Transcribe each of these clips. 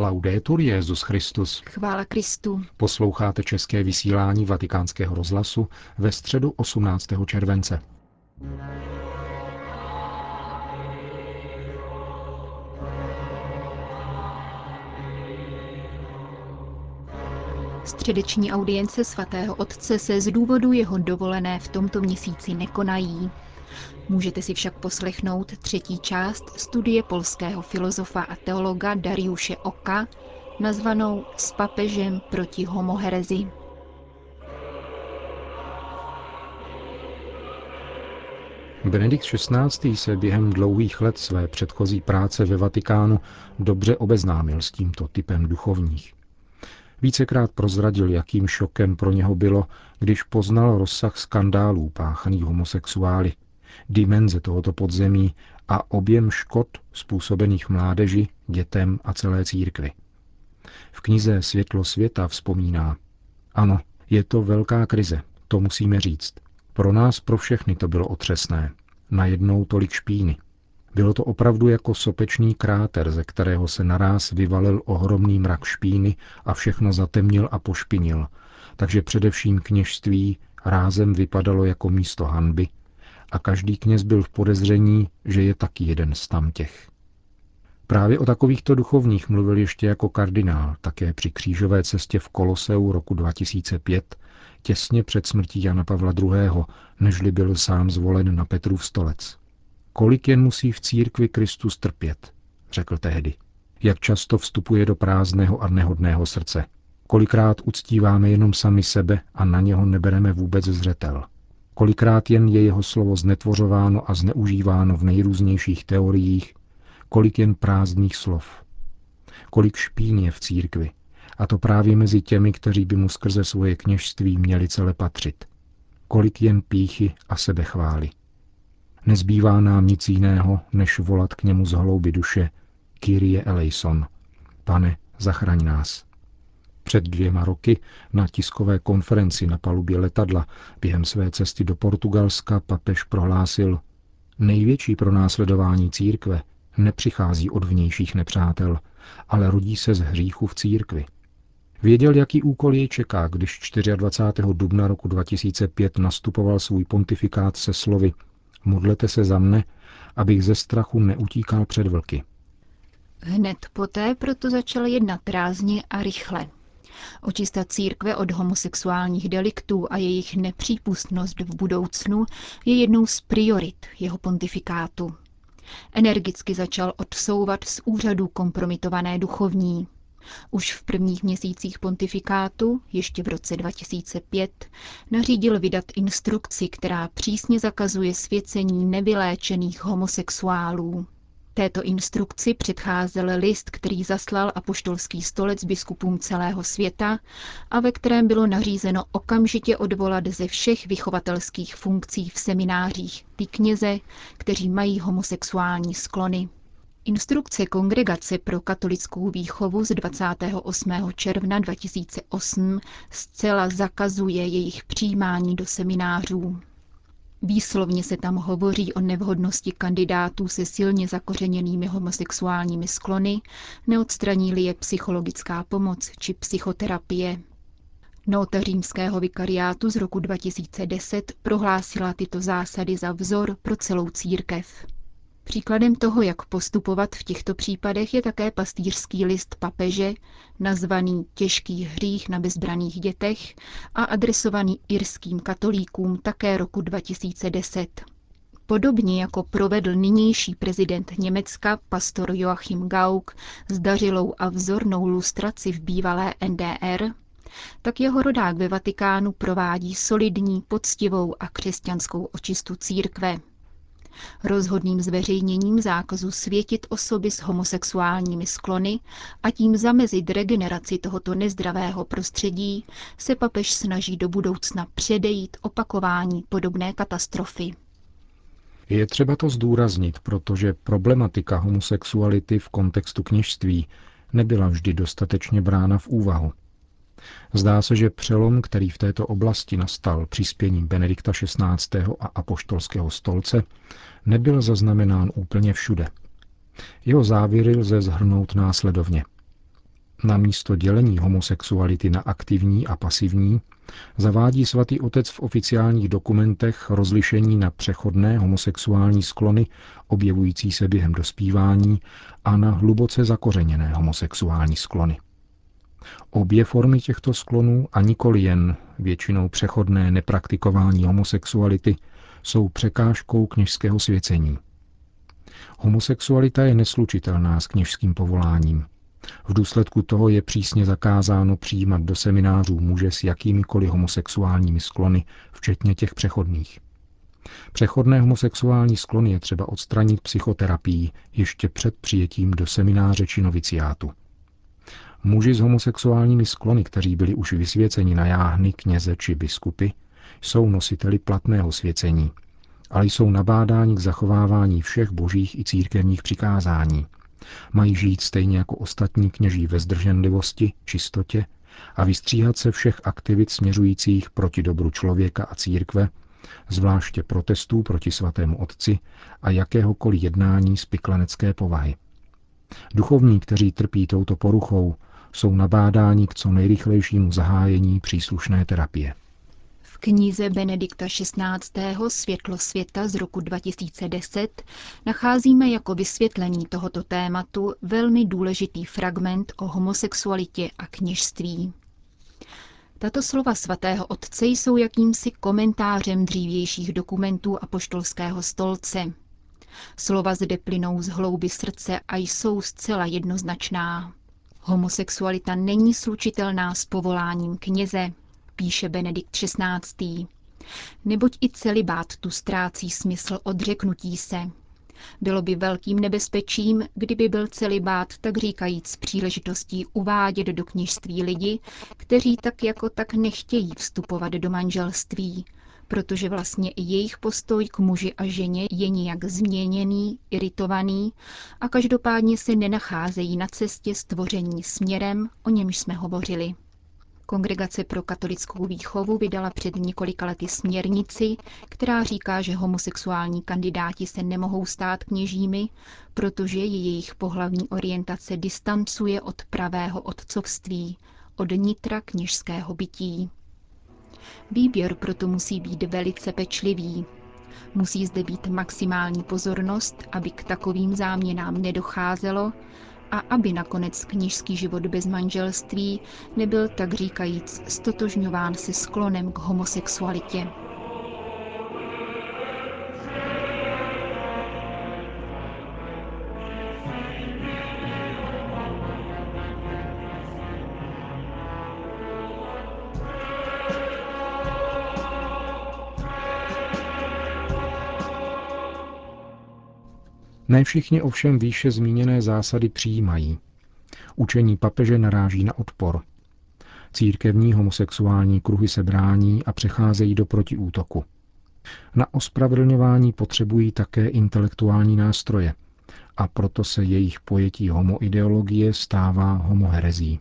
Laudetur Jezus Christus. Chvála Kristu. Posloucháte české vysílání Vatikánského rozhlasu ve středu 18. července. Středeční audience svatého otce se z důvodu jeho dovolené v tomto měsíci nekonají. Můžete si však poslechnout třetí část studie polského filozofa a teologa Dariuše Oka, nazvanou S papežem proti homoherezi. Benedikt XVI. se během dlouhých let své předchozí práce ve Vatikánu dobře obeznámil s tímto typem duchovních. Vícekrát prozradil, jakým šokem pro něho bylo, když poznal rozsah skandálů páchaných homosexuály, dimenze tohoto podzemí a objem škod způsobených mládeži, dětem a celé církvi. V knize Světlo světa vzpomíná, ano, je to velká krize, to musíme říct. Pro nás, pro všechny to bylo otřesné. Najednou tolik špíny. Bylo to opravdu jako sopečný kráter, ze kterého se naráz vyvalil ohromný mrak špíny a všechno zatemnil a pošpinil, takže především kněžství rázem vypadalo jako místo hanby a každý kněz byl v podezření, že je taky jeden z tamtěch. Právě o takovýchto duchovních mluvil ještě jako kardinál, také při křížové cestě v Koloseu roku 2005, těsně před smrtí Jana Pavla II., nežli byl sám zvolen na Petrův stolec. Kolik jen musí v církvi Kristus trpět, řekl tehdy. Jak často vstupuje do prázdného a nehodného srdce. Kolikrát uctíváme jenom sami sebe a na něho nebereme vůbec zřetel. Kolikrát jen je jeho slovo znetvořováno a zneužíváno v nejrůznějších teoriích, kolik jen prázdných slov. Kolik špín je v církvi, a to právě mezi těmi, kteří by mu skrze svoje kněžství měli celé patřit. Kolik jen píchy a sebechvály. Nezbývá nám nic jiného, než volat k němu z hlouby duše Kyrie eleison. Pane, zachraň nás. Před dvěma roky na tiskové konferenci na palubě letadla během své cesty do Portugalska papež prohlásil Největší pronásledování církve nepřichází od vnějších nepřátel, ale rodí se z hříchu v církvi. Věděl, jaký úkol jej čeká, když 24. dubna roku 2005 nastupoval svůj pontifikát se slovy Modlete se za mne, abych ze strachu neutíkal před vlky. Hned poté proto začal jednat rázně a rychle. Očista církve od homosexuálních deliktů a jejich nepřípustnost v budoucnu je jednou z priorit jeho pontifikátu. Energicky začal odsouvat z úřadu kompromitované duchovní. Už v prvních měsících pontifikátu, ještě v roce 2005, nařídil vydat instrukci, která přísně zakazuje svěcení nevyléčených homosexuálů. Této instrukci předcházel list, který zaslal apoštolský stolec biskupům celého světa a ve kterém bylo nařízeno okamžitě odvolat ze všech vychovatelských funkcí v seminářích ty kněze, kteří mají homosexuální sklony. Instrukce Kongregace pro katolickou výchovu z 28. června 2008 zcela zakazuje jejich přijímání do seminářů. Výslovně se tam hovoří o nevhodnosti kandidátů se silně zakořeněnými homosexuálními sklony, neodstraní-li je psychologická pomoc či psychoterapie. Nota římského vikariátu z roku 2010 prohlásila tyto zásady za vzor pro celou církev. Příkladem toho, jak postupovat v těchto případech, je také pastýřský list papeže, nazvaný Těžký hřích na bezbraných dětech a adresovaný irským katolíkům také roku 2010. Podobně jako provedl nynější prezident Německa, pastor Joachim Gauck, zdařilou a vzornou lustraci v bývalé NDR, tak jeho rodák ve Vatikánu provádí solidní, poctivou a křesťanskou očistu církve. Rozhodným zveřejněním zákazu světit osoby s homosexuálními sklony a tím zamezit regeneraci tohoto nezdravého prostředí se papež snaží do budoucna předejít opakování podobné katastrofy. Je třeba to zdůraznit, protože problematika homosexuality v kontextu kněžství nebyla vždy dostatečně brána v úvahu. Zdá se, že přelom, který v této oblasti nastal přispěním Benedikta XVI. a apoštolského stolce, nebyl zaznamenán úplně všude. Jeho závěry lze zhrnout následovně. Na místo dělení homosexuality na aktivní a pasivní zavádí svatý otec v oficiálních dokumentech rozlišení na přechodné homosexuální sklony objevující se během dospívání a na hluboce zakořeněné homosexuální sklony. Obě formy těchto sklonů a nikoli jen většinou přechodné nepraktikování homosexuality jsou překážkou kněžského svěcení. Homosexualita je neslučitelná s kněžským povoláním. V důsledku toho je přísně zakázáno přijímat do seminářů muže s jakýmikoliv homosexuálními sklony, včetně těch přechodných. Přechodné homosexuální sklony je třeba odstranit psychoterapií ještě před přijetím do semináře či noviciátu. Muži s homosexuálními sklony, kteří byli už vysvěceni na jáhny, kněze či biskupy, jsou nositeli platného svěcení, ale jsou nabádáni k zachovávání všech božích i církevních přikázání. Mají žít stejně jako ostatní kněží ve zdrženlivosti, čistotě a vystříhat se všech aktivit směřujících proti dobru člověka a církve, zvláště protestů proti svatému otci a jakéhokoliv jednání z piklanecké povahy. Duchovní, kteří trpí touto poruchou, jsou nabádáni k co nejrychlejšímu zahájení příslušné terapie. V knize Benedikta XVI. Světlo světa z roku 2010 nacházíme jako vysvětlení tohoto tématu velmi důležitý fragment o homosexualitě a kněžství. Tato slova svatého otce jsou jakýmsi komentářem dřívějších dokumentů apoštolského stolce. Slova zde plynou z hlouby srdce a jsou zcela jednoznačná. Homosexualita není slučitelná s povoláním kněze, píše Benedikt XVI. Neboť i celibát tu ztrácí smysl odřeknutí se. Bylo by velkým nebezpečím, kdyby byl celibát tak říkajíc příležitostí uvádět do kněžství lidi, kteří tak jako tak nechtějí vstupovat do manželství, protože vlastně i jejich postoj k muži a ženě je nijak změněný, iritovaný a každopádně se nenacházejí na cestě stvoření směrem, o němž jsme hovořili. Kongregace pro katolickou výchovu vydala před několika lety směrnici, která říká, že homosexuální kandidáti se nemohou stát kněžími, protože je jejich pohlavní orientace distancuje od pravého otcovství, od nitra kněžského bytí. Výběr proto musí být velice pečlivý. Musí zde být maximální pozornost, aby k takovým záměnám nedocházelo a aby nakonec knižský život bez manželství nebyl tak říkajíc stotožňován se sklonem k homosexualitě. Ne všichni ovšem výše zmíněné zásady přijímají. Učení papeže naráží na odpor. Církevní homosexuální kruhy se brání a přecházejí do protiútoku. Na ospravedlňování potřebují také intelektuální nástroje a proto se jejich pojetí homoideologie stává homoherezí.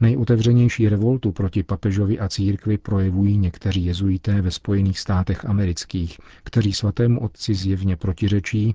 Nejotevřenější revoltu proti papežovi a církvi projevují někteří jezuité ve Spojených státech amerických, kteří svatému otci zjevně protiřečí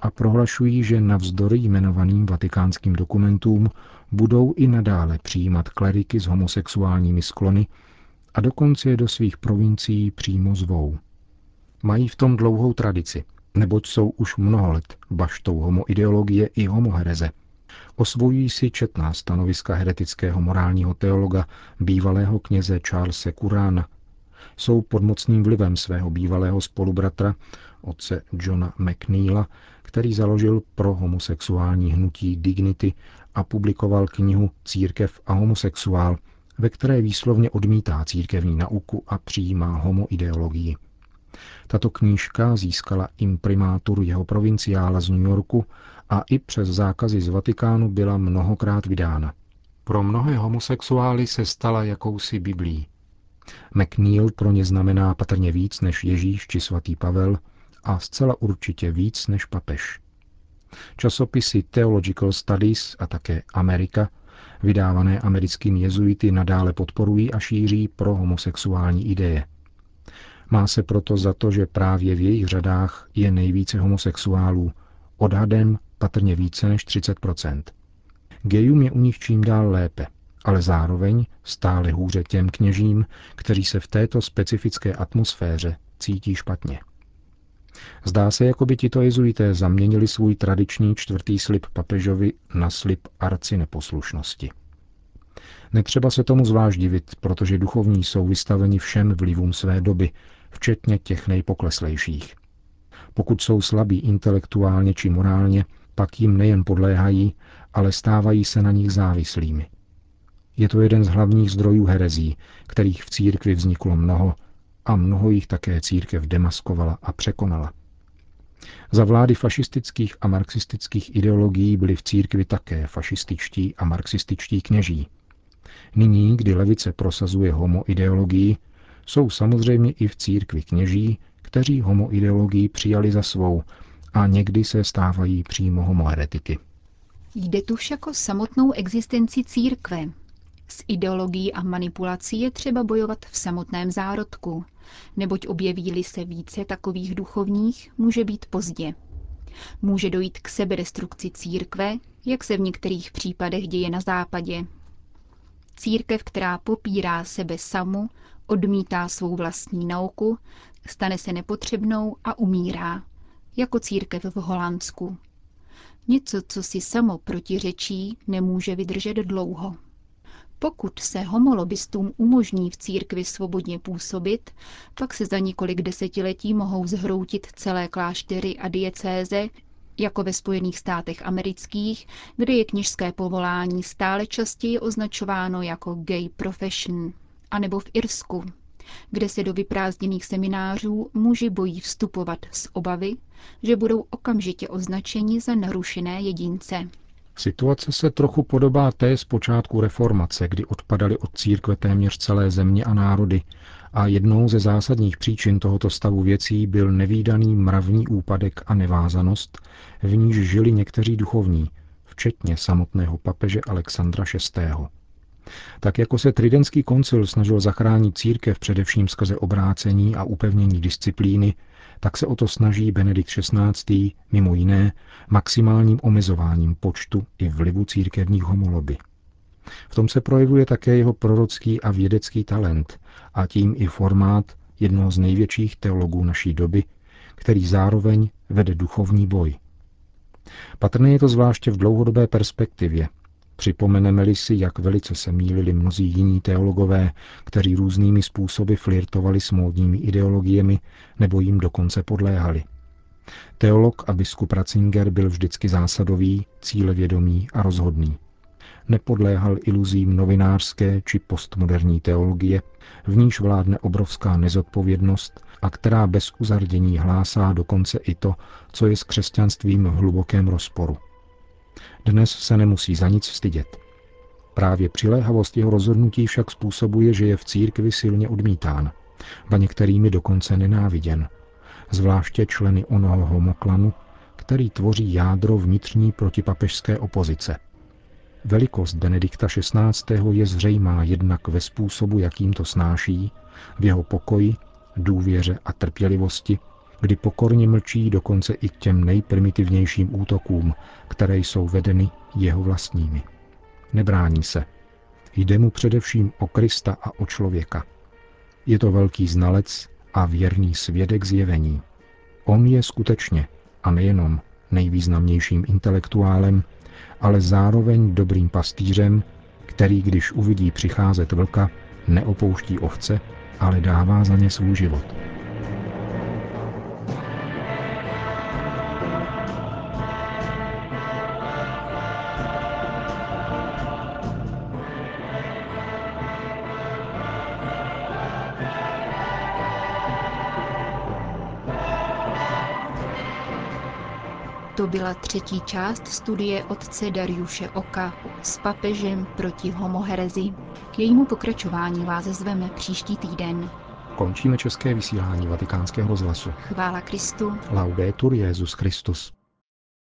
a prohlašují, že navzdory jmenovaným vatikánským dokumentům budou i nadále přijímat kleriky s homosexuálními sklony a dokonce je do svých provincií přímo zvou. Mají v tom dlouhou tradici, neboť jsou už mnoho let baštou homoideologie i homohereze. Osvojují si četná stanoviska heretického morálního teologa, bývalého kněze Charlesa Kurána. Jsou pod mocným vlivem svého bývalého spolubratra, otce Johna McNeila, který založil pro homosexuální hnutí Dignity a publikoval knihu Církev a homosexuál, ve které výslovně odmítá církevní nauku a přijímá homoideologii. Tato knížka získala imprimátur jeho provinciála z New Yorku a i přes zákazy z Vatikánu byla mnohokrát vydána. Pro mnohé homosexuály se stala jakousi biblí. McNeil pro ně znamená patrně víc než Ježíš či svatý Pavel a zcela určitě víc než papež. Časopisy Theological Studies a také Amerika, vydávané americkými jezuity, nadále podporují a šíří pro homosexuální ideje. Má se proto za to, že právě v jejich řadách je nejvíce homosexuálů, odhadem patrně více než 30% Gejům je u nich čím dál lépe, ale zároveň stále hůře těm kněžím, kteří se v této specifické atmosféře cítí špatně. Zdá se, jako by tito jezuité zaměnili svůj tradiční čtvrtý slib papežovi na slib arci neposlušnosti. Netřeba se tomu zvlášť divit, protože duchovní jsou vystaveni všem vlivům své doby, včetně těch nejpokleslejších. Pokud jsou slabí intelektuálně či morálně, pak jim nejen podléhají, ale stávají se na nich závislými. Je to jeden z hlavních zdrojů herezí, kterých v církvi vzniklo mnoho a mnoho jich také církev demaskovala a překonala. Za vlády fašistických a marxistických ideologií byli v církvi také fašističtí a marxističtí kněží. Nyní, kdy levice prosazuje homoideologii, jsou samozřejmě i v církvi kněží, kteří homoideologii přijali za svou a někdy se stávají přímo homoheretiky. Jde tu však o samotnou existenci církve. S ideologií a manipulací je třeba bojovat v samotném zárodku, neboť objeví se více takových duchovních, může být pozdě. Může dojít k sebedestrukci církve, jak se v některých případech děje na západě. Církev, která popírá sebe samu, odmítá svou vlastní nauku, stane se nepotřebnou a umírá, jako církev v Holandsku. Něco, co si samo protiřečí, nemůže vydržet dlouho. Pokud se homolobistům umožní v církvi svobodně působit, pak se za několik desetiletí mohou zhroutit celé kláštery a diecéze, jako ve Spojených státech amerických, kde je kněžské povolání stále častěji označováno jako gay profession, anebo v Irsku, kde se do vyprázdněných seminářů muži bojí vstupovat z obavy, že budou okamžitě označeni za narušené jedince. Situace se trochu podobá té z počátku reformace, kdy odpadaly od církve téměř celé země a národy a jednou ze zásadních příčin tohoto stavu věcí byl nevýdaný mravní úpadek a nevázanost, v níž žili někteří duchovní, včetně samotného papeže Alexandra VI. Tak jako se Tridentský koncil snažil zachránit církev především skrze obrácení a upevnění disciplíny, tak se o to snaží Benedikt XVI. mimo jiné maximálním omezováním počtu i vlivu církevních homoloby. V tom se projevuje také jeho prorocký a vědecký talent a tím i formát jednoho z největších teologů naší doby, který zároveň vede duchovní boj. Patrné je to zvláště v dlouhodobé perspektivě, Připomeneme-li si, jak velice se mýlili mnozí jiní teologové, kteří různými způsoby flirtovali s módními ideologiemi nebo jim dokonce podléhali. Teolog a biskup Ratzinger byl vždycky zásadový, cílevědomý a rozhodný. Nepodléhal iluzím novinářské či postmoderní teologie, v níž vládne obrovská nezodpovědnost a která bez uzardění hlásá dokonce i to, co je s křesťanstvím v hlubokém rozporu – dnes se nemusí za nic stydět. Právě přiléhavost jeho rozhodnutí však způsobuje, že je v církvi silně odmítán, ba některými dokonce nenáviděn, zvláště členy onoho homoklanu, který tvoří jádro vnitřní protipapežské opozice. Velikost Benedikta XVI. je zřejmá jednak ve způsobu, jakým to snáší, v jeho pokoji, důvěře a trpělivosti, kdy pokorně mlčí dokonce i k těm nejprimitivnějším útokům, které jsou vedeny jeho vlastními. Nebrání se. Jde mu především o Krista a o člověka. Je to velký znalec a věrný svědek zjevení. On je skutečně, a nejenom, nejvýznamnějším intelektuálem, ale zároveň dobrým pastýřem, který, když uvidí přicházet vlka, neopouští ovce, ale dává za ně svůj život. To byla třetí část studie otce Dariuše Oka s papežem proti homoherezi. K jejímu pokračování vás zveme příští týden. Končíme české vysílání vatikánského rozhlasu. Chvála Kristu. Laudetur Jezus Christus.